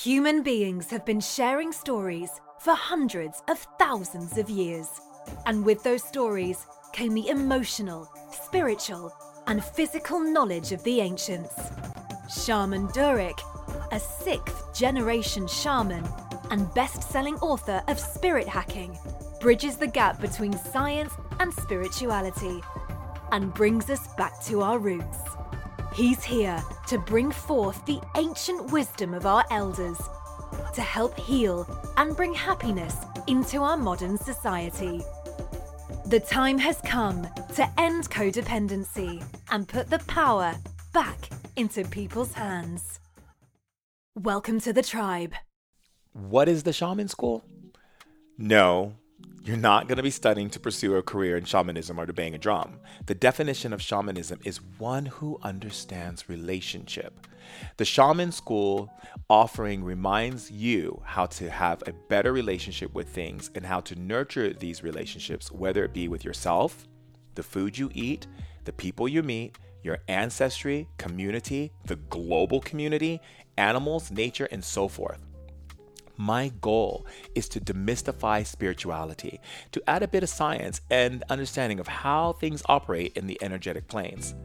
Human beings have been sharing stories for hundreds of thousands of years. And with those stories came the emotional, spiritual, and physical knowledge of the ancients. Shaman Durek, a sixth generation shaman and best selling author of Spirit Hacking, bridges the gap between science and spirituality and brings us back to our roots. He's here to bring forth the ancient wisdom of our elders, to help heal and bring happiness into our modern society. The time has come to end codependency and put the power back into people's hands. Welcome to the tribe. What is the shaman school? No, you're not going to be studying to pursue a career in shamanism or to bang a drum. The definition of shamanism is one who understands relationship. The shaman school offering reminds you how to have a better relationship with things and how to nurture these relationships, whether it be with yourself, the food you eat, the people you meet, your ancestry, community, the global community, animals, nature, and so forth. My goal is to demystify spirituality, to add a bit of science and understanding of how things operate in the energetic planes.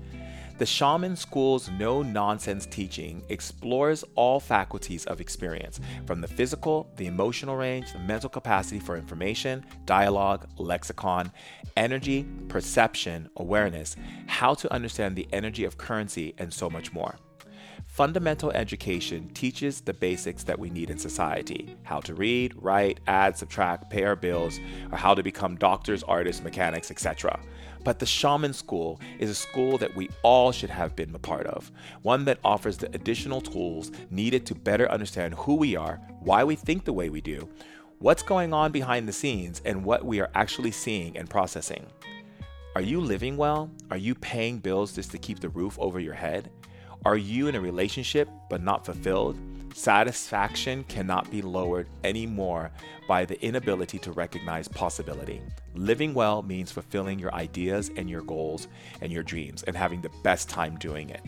The Shaman School's no nonsense teaching explores all faculties of experience, from the physical, the emotional range, the mental capacity for information, dialogue, lexicon, energy, perception, awareness, how to understand the energy of currency, and so much more. Fundamental education teaches the basics that we need in society how to read, write, add, subtract, pay our bills, or how to become doctors, artists, mechanics, etc. But the Shaman School is a school that we all should have been a part of, one that offers the additional tools needed to better understand who we are, why we think the way we do, what's going on behind the scenes, and what we are actually seeing and processing. Are you living well? Are you paying bills just to keep the roof over your head? Are you in a relationship but not fulfilled? Satisfaction cannot be lowered anymore by the inability to recognize possibility. Living well means fulfilling your ideas and your goals and your dreams and having the best time doing it.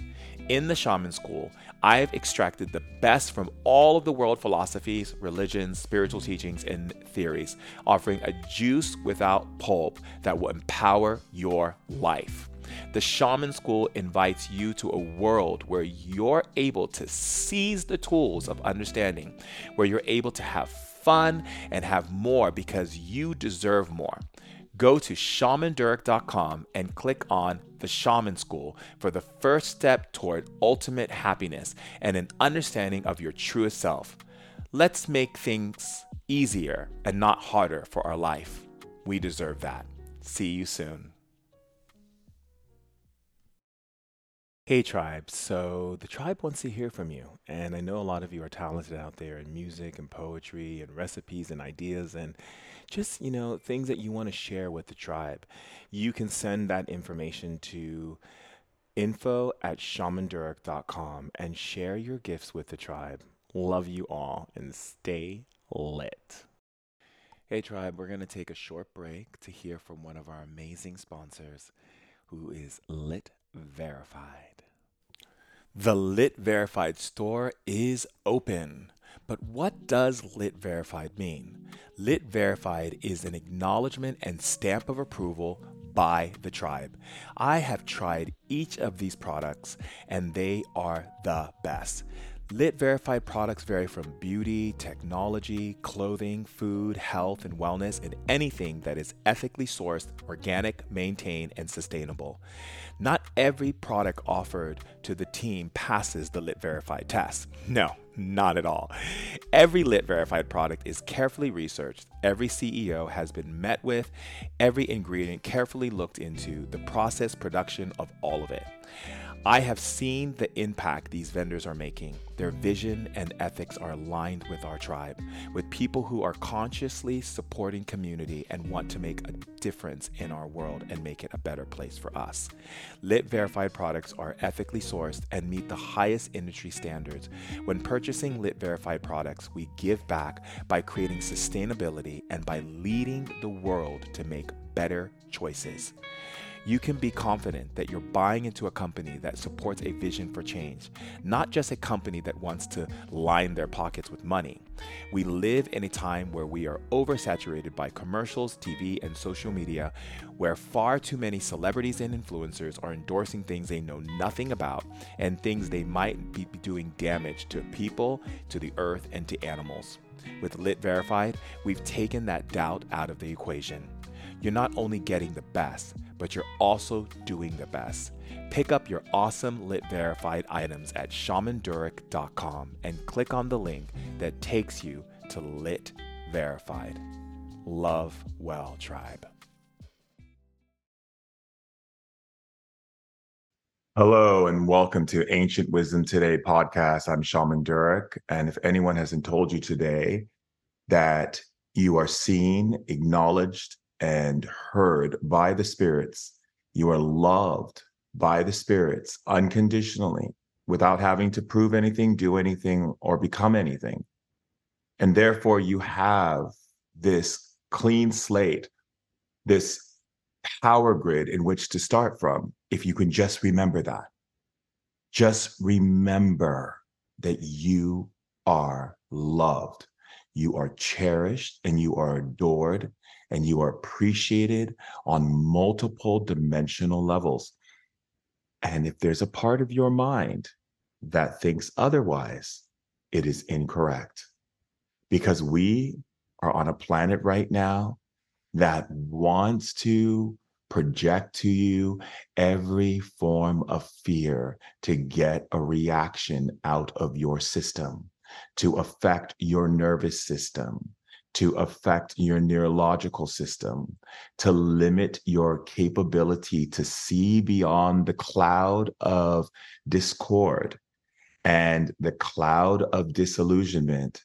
In the Shaman School, I've extracted the best from all of the world philosophies, religions, spiritual teachings, and theories, offering a juice without pulp that will empower your life. The Shaman School invites you to a world where you're able to seize the tools of understanding, where you're able to have fun and have more because you deserve more. Go to shamandurek.com and click on the Shaman School for the first step toward ultimate happiness and an understanding of your truest self. Let's make things easier and not harder for our life. We deserve that. See you soon. Hey, tribe. So, the tribe wants to hear from you. And I know a lot of you are talented out there in music and poetry and recipes and ideas and just, you know, things that you want to share with the tribe. You can send that information to info at shamandurek.com and share your gifts with the tribe. Love you all and stay lit. Hey, tribe, we're going to take a short break to hear from one of our amazing sponsors who is Lit Verified. The Lit Verified store is open. But what does Lit Verified mean? Lit Verified is an acknowledgement and stamp of approval by the tribe. I have tried each of these products and they are the best. Lit verified products vary from beauty, technology, clothing, food, health, and wellness, and anything that is ethically sourced, organic, maintained, and sustainable. Not every product offered to the team passes the Lit Verified test. No, not at all. Every Lit Verified product is carefully researched, every CEO has been met with, every ingredient carefully looked into, the process, production of all of it. I have seen the impact these vendors are making. Their vision and ethics are aligned with our tribe, with people who are consciously supporting community and want to make a difference in our world and make it a better place for us. Lit verified products are ethically sourced and meet the highest industry standards. When purchasing Lit verified products, we give back by creating sustainability and by leading the world to make better choices. You can be confident that you're buying into a company that supports a vision for change, not just a company that wants to line their pockets with money. We live in a time where we are oversaturated by commercials, TV, and social media, where far too many celebrities and influencers are endorsing things they know nothing about and things they might be doing damage to people, to the earth, and to animals. With Lit Verified, we've taken that doubt out of the equation. You're not only getting the best, but you're also doing the best. Pick up your awesome Lit Verified items at shamandurek.com and click on the link that takes you to Lit Verified. Love Well Tribe. Hello and welcome to Ancient Wisdom Today podcast. I'm Shaman Durek. And if anyone hasn't told you today that you are seen, acknowledged, and heard by the spirits, you are loved by the spirits unconditionally without having to prove anything, do anything, or become anything. And therefore, you have this clean slate, this power grid in which to start from if you can just remember that. Just remember that you are loved, you are cherished, and you are adored, and you are appreciated on multiple dimensional levels. And if there's a part of your mind that thinks otherwise, it is incorrect. Because we are on a planet right now that wants to project to you every form of fear to get a reaction out of your system, to affect your nervous system, to affect your neurological system, to limit your capability to see beyond the cloud of discord and the cloud of disillusionment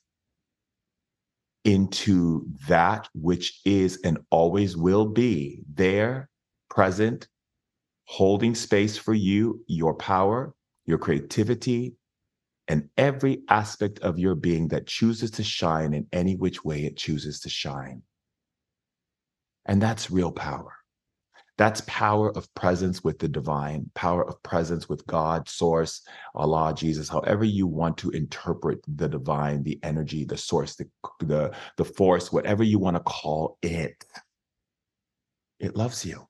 into that which is and always will be there, present, holding space for you, your power, your creativity, and every aspect of your being that chooses to shine in any which way it chooses to shine. And that's real power. That's power of presence with the divine, power of presence with God, source, Allah, Jesus, however you want to interpret the divine, the energy, the source, the, the, the force, whatever you want to call it. It loves you.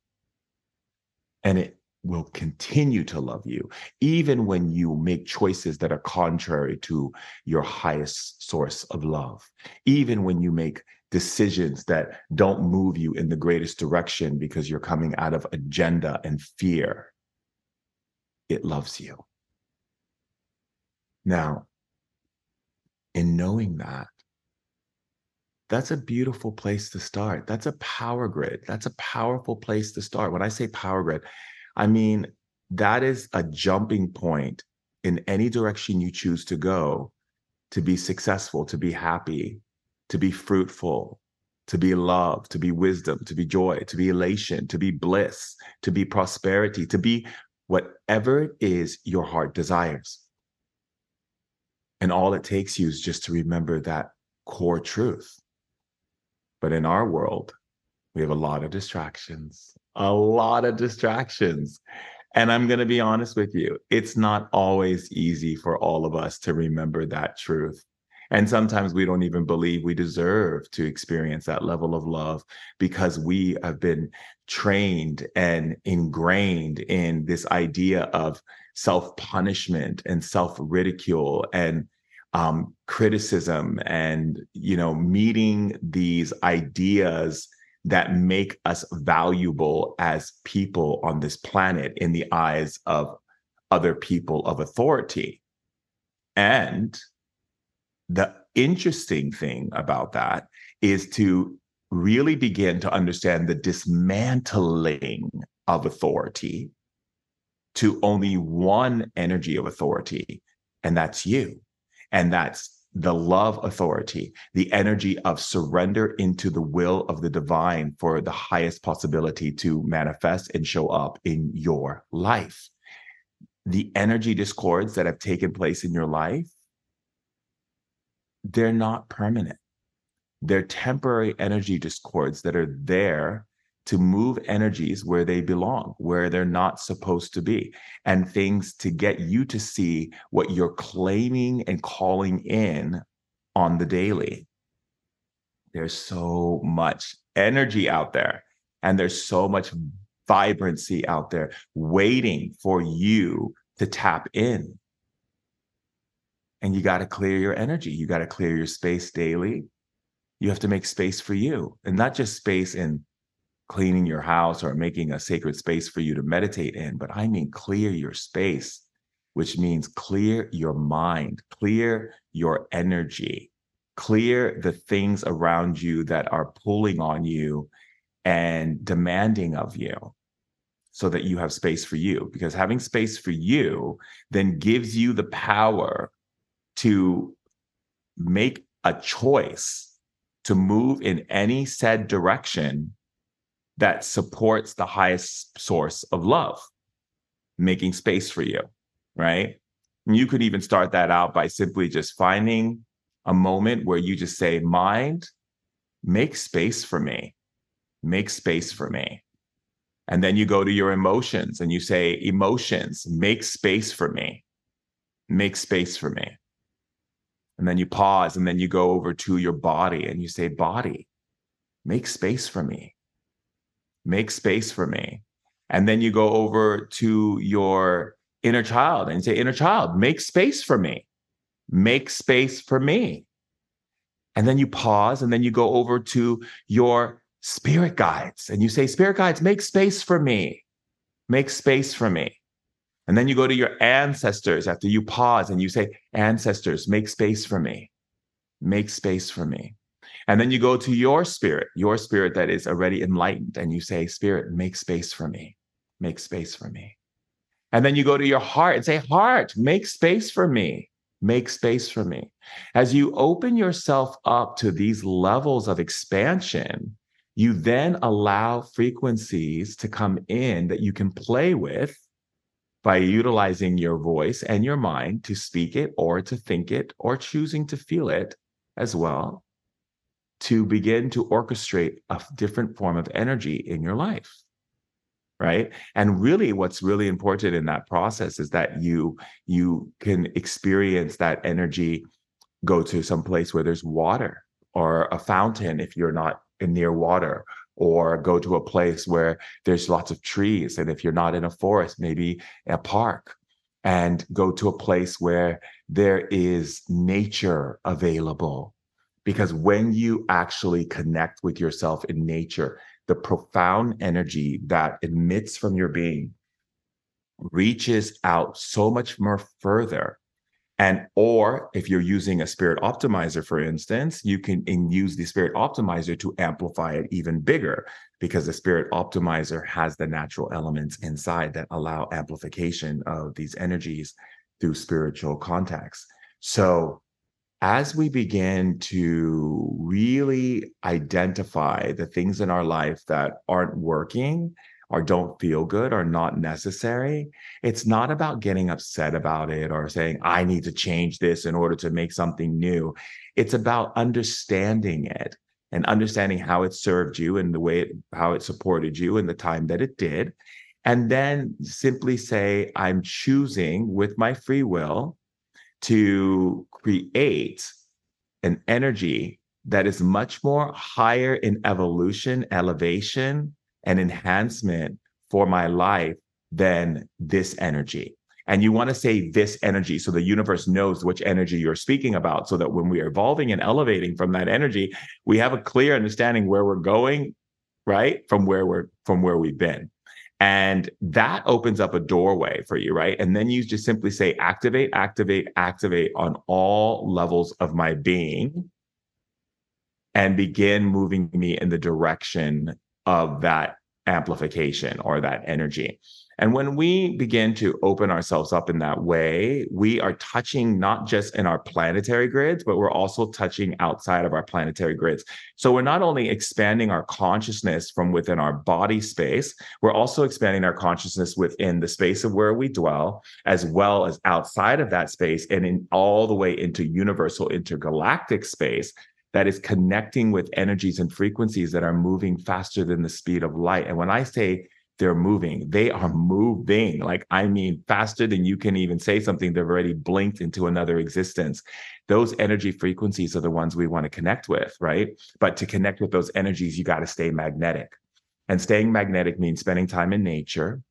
And it will continue to love you, even when you make choices that are contrary to your highest source of love, even when you make decisions that don't move you in the greatest direction because you're coming out of agenda and fear. It loves you. Now, in knowing that, that's a beautiful place to start. That's a power grid. That's a powerful place to start. When I say power grid, I mean, that is a jumping point in any direction you choose to go to be successful, to be happy, to be fruitful, to be love, to be wisdom, to be joy, to be elation, to be bliss, to be prosperity, to be whatever it is your heart desires. And all it takes you is just to remember that core truth. But in our world, we have a lot of distractions, a lot of distractions. And I'm going to be honest with you, it's not always easy for all of us to remember that truth. And sometimes we don't even believe we deserve to experience that level of love because we have been trained and ingrained in this idea of self punishment and self ridicule and um, criticism and you know meeting these ideas that make us valuable as people on this planet in the eyes of other people of authority and the interesting thing about that is to really begin to understand the dismantling of authority to only one energy of authority, and that's you. And that's the love authority, the energy of surrender into the will of the divine for the highest possibility to manifest and show up in your life. The energy discords that have taken place in your life they're not permanent. They're temporary energy discords that are there to move energies where they belong, where they're not supposed to be, and things to get you to see what you're claiming and calling in on the daily. There's so much energy out there, and there's so much vibrancy out there waiting for you to tap in. And you got to clear your energy. You got to clear your space daily. You have to make space for you, and not just space in cleaning your house or making a sacred space for you to meditate in, but I mean clear your space, which means clear your mind, clear your energy, clear the things around you that are pulling on you and demanding of you so that you have space for you. Because having space for you then gives you the power to make a choice to move in any said direction that supports the highest source of love, making space for you, right? And you could even start that out by simply just finding a moment where you just say, Mind, make space for me, make space for me. And then you go to your emotions and you say, Emotions, make space for me, make space for me. And then you pause and then you go over to your body and you say, Body, make space for me make space for me. And then you go over to your inner child and say, inner child, make space for me. Make space for me. And then you pause and then you go over to your spirit guides and you say, spirit guides, make space for me. Make space for me. And then you go to your ancestors after you pause and you say, ancestors, make space for me. Make space for me. And then you go to your spirit, your spirit that is already enlightened, and you say, Spirit, make space for me, make space for me. And then you go to your heart and say, Heart, make space for me, make space for me. As you open yourself up to these levels of expansion, you then allow frequencies to come in that you can play with by utilizing your voice and your mind to speak it or to think it or choosing to feel it as well to begin to orchestrate a different form of energy in your life right? And really what's really important in that process is that you you can experience that energy go to some place where there's water or a fountain if you're not near water or go to a place where there's lots of trees and if you're not in a forest maybe a park. And go to a place where there is nature available because when you actually connect with yourself in nature, the profound energy that emits from your being reaches out so much more further. And, or if you're using a spirit optimizer, for instance, you can use the spirit optimizer to amplify it even bigger because the spirit optimizer has the natural elements inside that allow amplification of these energies through spiritual contacts. So, as we begin to really identify the things in our life that aren't working or don't feel good or not necessary, it's not about getting upset about it or saying, I need to change this in order to make something new. It's about understanding it and understanding how it served you and the way it, how it supported you in the time that it did. And then simply say, I'm choosing with my free will to create an energy that is much more higher in evolution, elevation, and enhancement for my life than this energy. And you want to say this energy so the universe knows which energy you're speaking about, so that when we are evolving and elevating from that energy, we have a clear understanding where we're going, right? From where we're from where we've been. And that opens up a doorway for you, right? And then you just simply say, activate, activate, activate on all levels of my being and begin moving me in the direction of that amplification or that energy. And when we begin to open ourselves up in that way, we are touching not just in our planetary grids, but we're also touching outside of our planetary grids. So we're not only expanding our consciousness from within our body space, we're also expanding our consciousness within the space of where we dwell, as well as outside of that space and in all the way into universal intergalactic space that is connecting with energies and frequencies that are moving faster than the speed of light. And when I say they're moving, they are moving. Like, I mean, faster than you can even say something, they've already blinked into another existence. Those energy frequencies are the ones we want to connect with, right? But to connect with those energies, you got to stay magnetic. And staying magnetic means spending time in nature,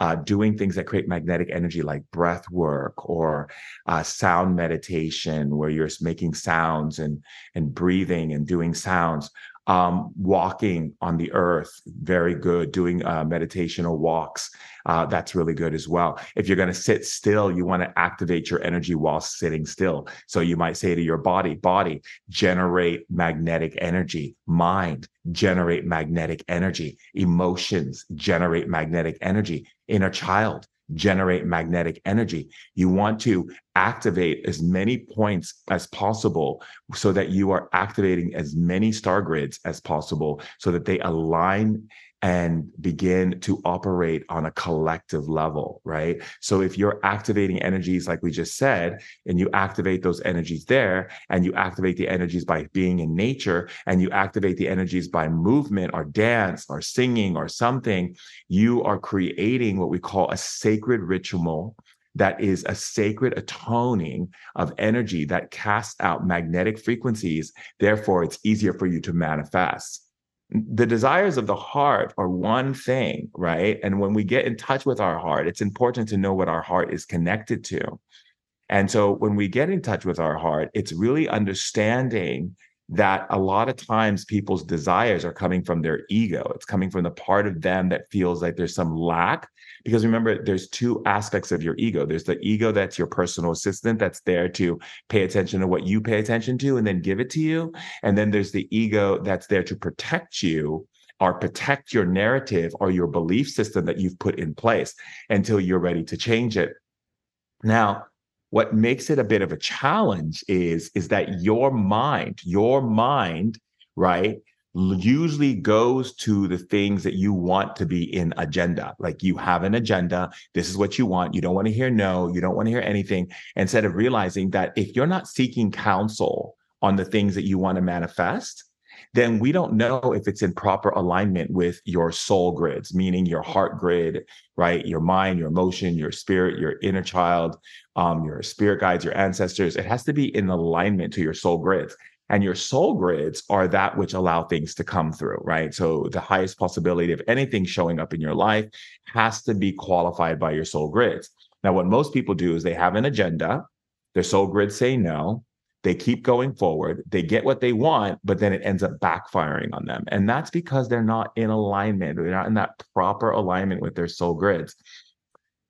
uh, doing things that create magnetic energy like breath work or uh, sound meditation where you're making sounds and and breathing and doing sounds um, walking on the earth, very good. Doing uh, meditational walks, uh, that's really good as well. If you're going to sit still, you want to activate your energy while sitting still. So you might say to your body, body, generate magnetic energy, mind, generate magnetic energy, emotions, generate magnetic energy, inner child, generate magnetic energy. You want to activate as many points as possible so that you are activating as many star grids as possible so that they align and begin to operate on a collective level, right? So if you're activating energies, like we just said, and you activate those energies there, and you activate the energies by being in nature, and you activate the energies by movement or dance or singing or something, you are creating what we call a sacred ritual that is a sacred atoning of energy that casts out magnetic frequencies. Therefore, it's easier for you to manifest the desires of the heart are one thing, right? And when we get in touch with our heart, it's important to know what our heart is connected to. And so when we get in touch with our heart, it's really understanding that a lot of times people's desires are coming from their ego. It's coming from the part of them that feels like there's some lack. Because remember, there's two aspects of your ego. There's the ego that's your personal assistant that's there to pay attention to what you pay attention to and then give it to you. And then there's the ego that's there to protect you or protect your narrative or your belief system that you've put in place until you're ready to change it. Now, what makes it a bit of a challenge is is that your mind your mind right usually goes to the things that you want to be in agenda like you have an agenda this is what you want you don't want to hear no you don't want to hear anything instead of realizing that if you're not seeking counsel on the things that you want to manifest then we don't know if it's in proper alignment with your soul grids, meaning your heart grid, right? Your mind, your emotion, your spirit, your inner child, um, your spirit guides, your ancestors. It has to be in alignment to your soul grids. And your soul grids are that which allow things to come through, right? So the highest possibility of anything showing up in your life has to be qualified by your soul grids. Now, what most people do is they have an agenda, their soul grids say no, they keep going forward, they get what they want, but then it ends up backfiring on them. And that's because they're not in alignment, they're not in that proper alignment with their soul grids.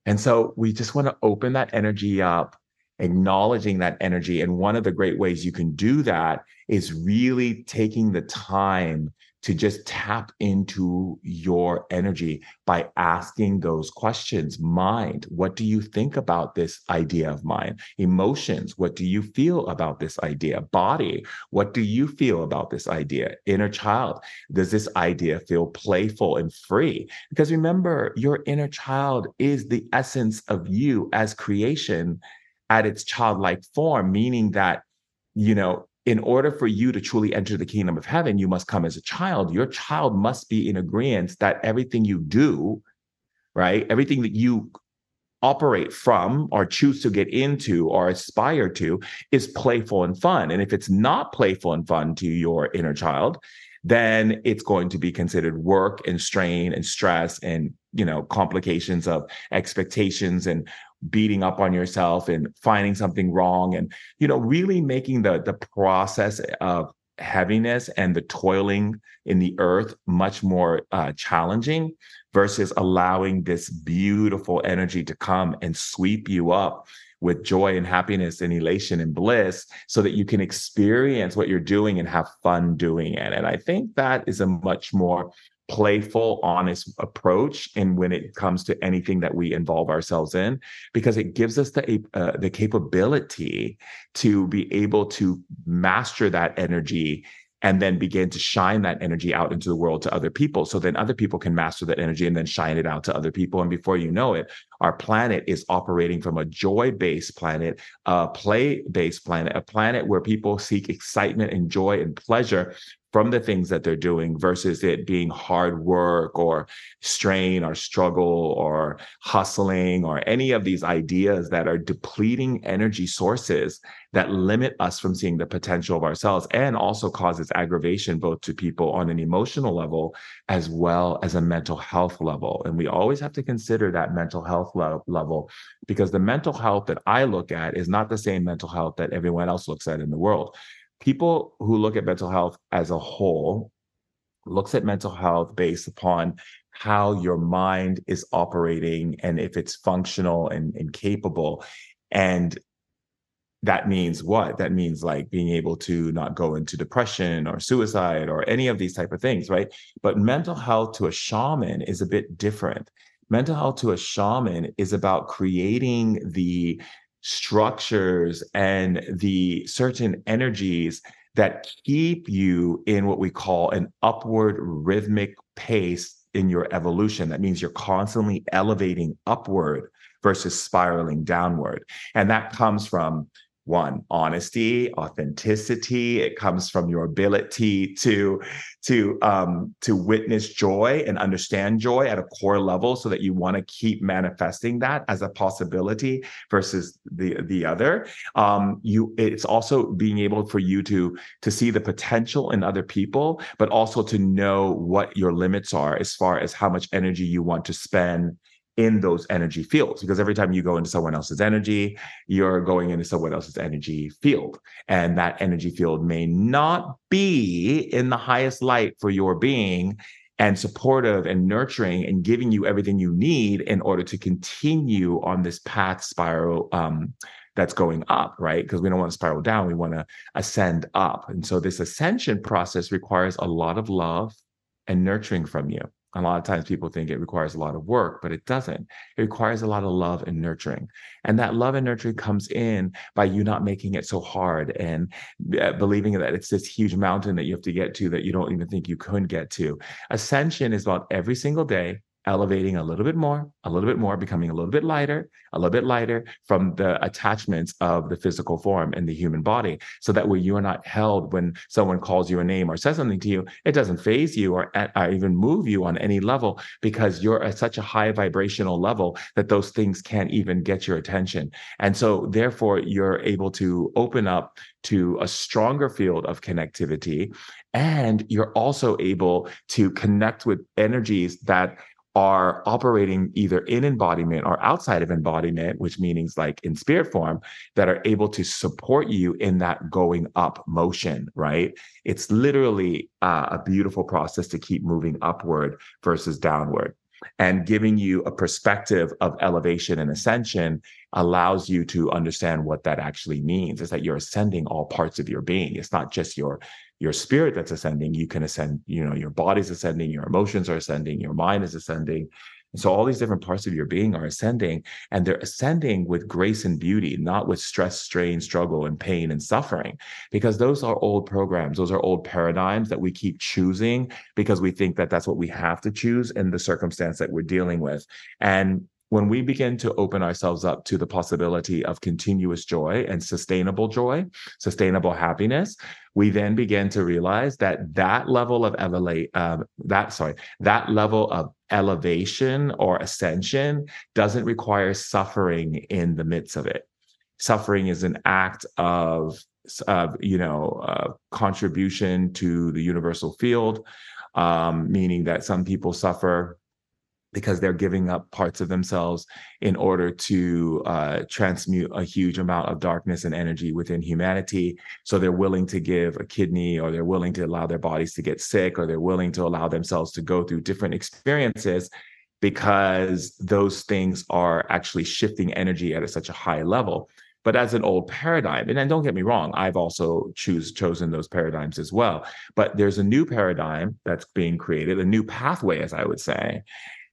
And so we just want to open that energy up, acknowledging that energy. And one of the great ways you can do that is really taking the time to just tap into your energy by asking those questions. Mind, what do you think about this idea of mine? Emotions, what do you feel about this idea? Body, what do you feel about this idea? Inner child, does this idea feel playful and free? Because remember, your inner child is the essence of you as creation at its childlike form, meaning that, you know, in order for you to truly enter the kingdom of heaven, you must come as a child. Your child must be in agreement that everything you do, right, everything that you operate from or choose to get into or aspire to is playful and fun. And if it's not playful and fun to your inner child, then it's going to be considered work and strain and stress and you know complications of expectations and beating up on yourself and finding something wrong and you know really making the the process of heaviness and the toiling in the earth much more uh, challenging versus allowing this beautiful energy to come and sweep you up with joy and happiness and elation and bliss so that you can experience what you're doing and have fun doing it. And i think that is a much more playful, honest approach and when it comes to anything that we involve ourselves in, because it gives us the uh, the capability to be able to master that energy and then begin to shine that energy out into the world to other people. So then other people can master that energy and then shine it out to other people. And before you know it, our planet is operating from a joy based planet, a play based planet, a planet where people seek excitement and joy and pleasure from the things that they're doing versus it being hard work or strain or struggle or hustling or any of these ideas that are depleting energy sources that limit us from seeing the potential of ourselves and also causes aggravation both to people on an emotional level as well as a mental health level. And we always have to consider that mental health le- level because the mental health that I look at is not the same mental health that everyone else looks at in the world. People who look at mental health as a whole looks at mental health based upon how your mind is operating and if it's functional and, and capable and that means what? That means like being able to not go into depression or suicide or any of these type of things right? But mental health to a shaman is a bit different mental health to a shaman is about creating the structures and the certain energies that keep you in what we call an upward rhythmic pace in your evolution. That means you're constantly elevating upward versus spiraling downward. And that comes from one honesty authenticity. It comes from your ability to to um to witness joy and understand joy at a core level so that you want to keep manifesting that as a possibility versus the the other. Um you it's also being able for you to to see the potential in other people but also to know what your limits are as far as how much energy you want to spend in those energy fields because every time you go into someone else's energy you're going into someone else's energy field and that energy field may not be in the highest light for your being and supportive and nurturing and giving you everything you need in order to continue on this path spiral um, that's going up, right? Because we don't want to spiral down, we want to ascend up. And so this ascension process requires a lot of love and nurturing from you a lot of times people think it requires a lot of work, but it doesn't. It requires a lot of love and nurturing. And that love and nurturing comes in by you not making it so hard and uh, believing that it's this huge mountain that you have to get to that you don't even think you could get to. Ascension is about every single day elevating a little bit more, a little bit more, becoming a little bit lighter, a little bit lighter from the attachments of the physical form and the human body. So that way you are not held when someone calls you a name or says something to you, it doesn't phase you or, or even move you on any level because you're at such a high vibrational level that those things can't even get your attention. And so therefore you're able to open up to a stronger field of connectivity. And you're also able to connect with energies that are operating either in embodiment or outside of embodiment, which means like in spirit form, that are able to support you in that going up motion, right? It's literally uh, a beautiful process to keep moving upward versus downward. And giving you a perspective of elevation and ascension allows you to understand what that actually means. Is that you're ascending all parts of your being. It's not just your your spirit that's ascending you can ascend you know your body's ascending your emotions are ascending your mind is ascending. And so all these different parts of your being are ascending and they're ascending with grace and beauty not with stress strain struggle and pain and suffering. Because those are old programs those are old paradigms that we keep choosing because we think that that's what we have to choose in the circumstance that we're dealing with. And when we begin to open ourselves up to the possibility of continuous joy and sustainable joy, sustainable happiness, we then begin to realize that that level of elevate, uh, that sorry, that level of elevation or ascension doesn't require suffering in the midst of it. Suffering is an act of, of you know, uh, contribution to the universal field, um, meaning that some people suffer because they're giving up parts of themselves in order to uh, transmute a huge amount of darkness and energy within humanity. So they're willing to give a kidney, or they're willing to allow their bodies to get sick, or they're willing to allow themselves to go through different experiences because those things are actually shifting energy at a, such a high level. But as an old paradigm, and don't get me wrong, I've also choose chosen those paradigms as well. But there's a new paradigm that's being created, a new pathway, as I would say,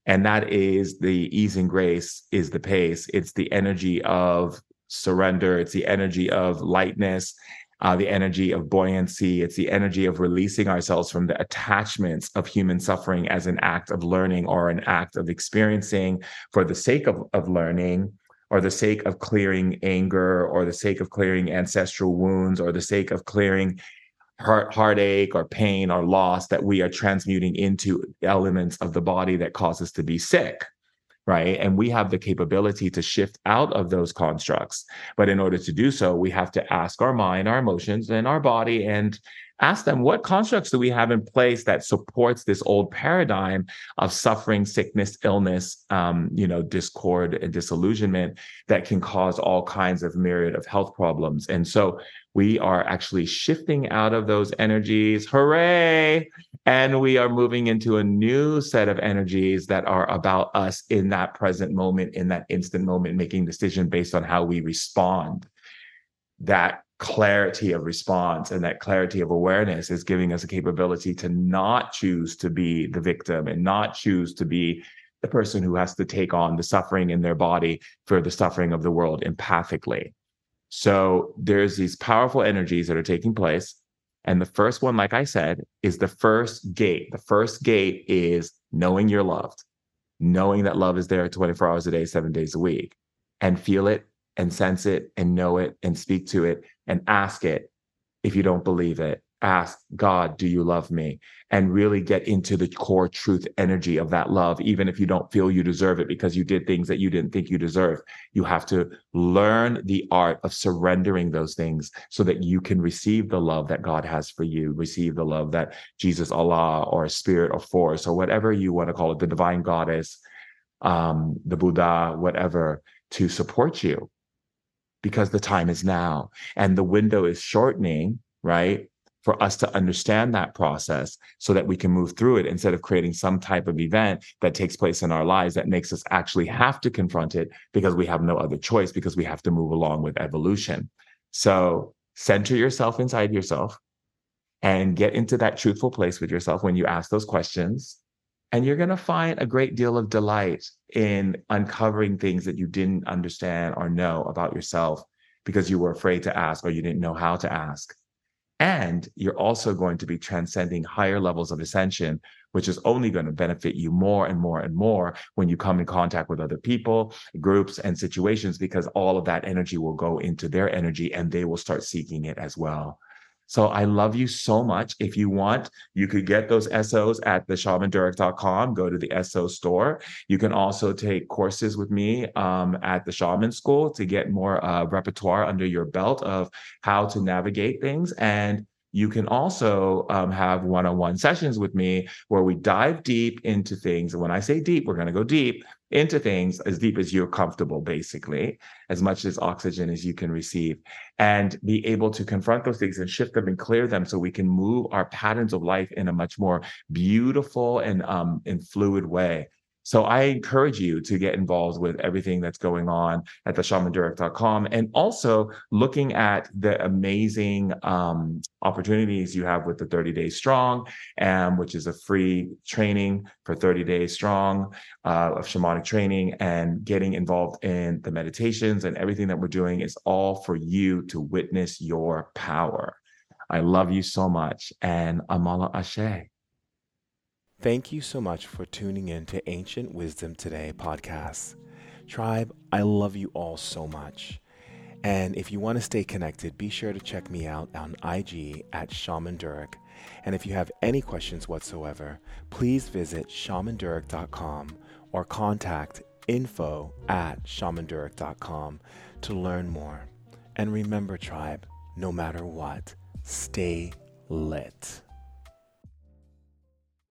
and that is the ease and grace is the pace it's the energy of surrender it's the energy of lightness uh, the energy of buoyancy. It's the energy of releasing ourselves from the attachments of human suffering as an act of learning or an act of experiencing for the sake of, of learning or the sake of clearing anger or the sake of clearing ancestral wounds or the sake of clearing heart heartache or pain or loss that we are transmuting into elements of the body that cause us to be sick right? And we have the capability to shift out of those constructs. But in order to do so, we have to ask our mind, our emotions, and our body and ask them what constructs do we have in place that supports this old paradigm of suffering sickness illness um, you know discord and disillusionment that can cause all kinds of myriad of health problems? And so we are actually shifting out of those energies. Hooray! And we are moving into a new set of energies that are about us in that present moment, in that instant moment, making decision based on how we respond. That clarity of response and that clarity of awareness is giving us a capability to not choose to be the victim and not choose to be the person who has to take on the suffering in their body for the suffering of the world empathically. So there's these powerful energies that are taking place and the first one, like I said, is the first gate. The first gate is knowing you're loved, knowing that love is there 24 hours a day, seven days a week, and feel it and sense it and know it and speak to it and ask it if you don't believe it ask God, do you love me? And really get into the core truth energy of that love, even if you don't feel you deserve it because you did things that you didn't think you deserve. You have to learn the art of surrendering those things so that you can receive the love that God has for you, receive the love that Jesus, Allah, or spirit or force, or whatever you want to call it, the divine goddess, um, the Buddha, whatever, to support you because the time is now and the window is shortening, right? for us to understand that process so that we can move through it instead of creating some type of event that takes place in our lives that makes us actually have to confront it because we have no other choice because we have to move along with evolution. So center yourself inside yourself and get into that truthful place with yourself when you ask those questions. And you're going to find a great deal of delight in uncovering things that you didn't understand or know about yourself because you were afraid to ask or you didn't know how to ask. And you're also going to be transcending higher levels of ascension, which is only going to benefit you more and more and more when you come in contact with other people, groups, and situations, because all of that energy will go into their energy and they will start seeking it as well. So I love you so much. If you want, you could get those SOs at theshamandurek.com. Go to the SO store. You can also take courses with me um, at the Shaman School to get more uh, repertoire under your belt of how to navigate things. And you can also um, have one-on-one sessions with me where we dive deep into things. And when I say deep, we're going to go deep into things as deep as you're comfortable, basically, as much as oxygen as you can receive, and be able to confront those things and shift them and clear them so we can move our patterns of life in a much more beautiful and um, and fluid way. So I encourage you to get involved with everything that's going on at theshamandurek.com and also looking at the amazing um, opportunities you have with the 30 Days Strong, um, which is a free training for 30 Days Strong uh, of shamanic training and getting involved in the meditations and everything that we're doing is all for you to witness your power. I love you so much and Amala Ashe. Thank you so much for tuning in to Ancient Wisdom Today podcast. Tribe, I love you all so much. And if you want to stay connected, be sure to check me out on IG at Shaman Durek. And if you have any questions whatsoever, please visit shamandurek.com or contact info at shamandurek.com to learn more. And remember, tribe, no matter what, stay lit.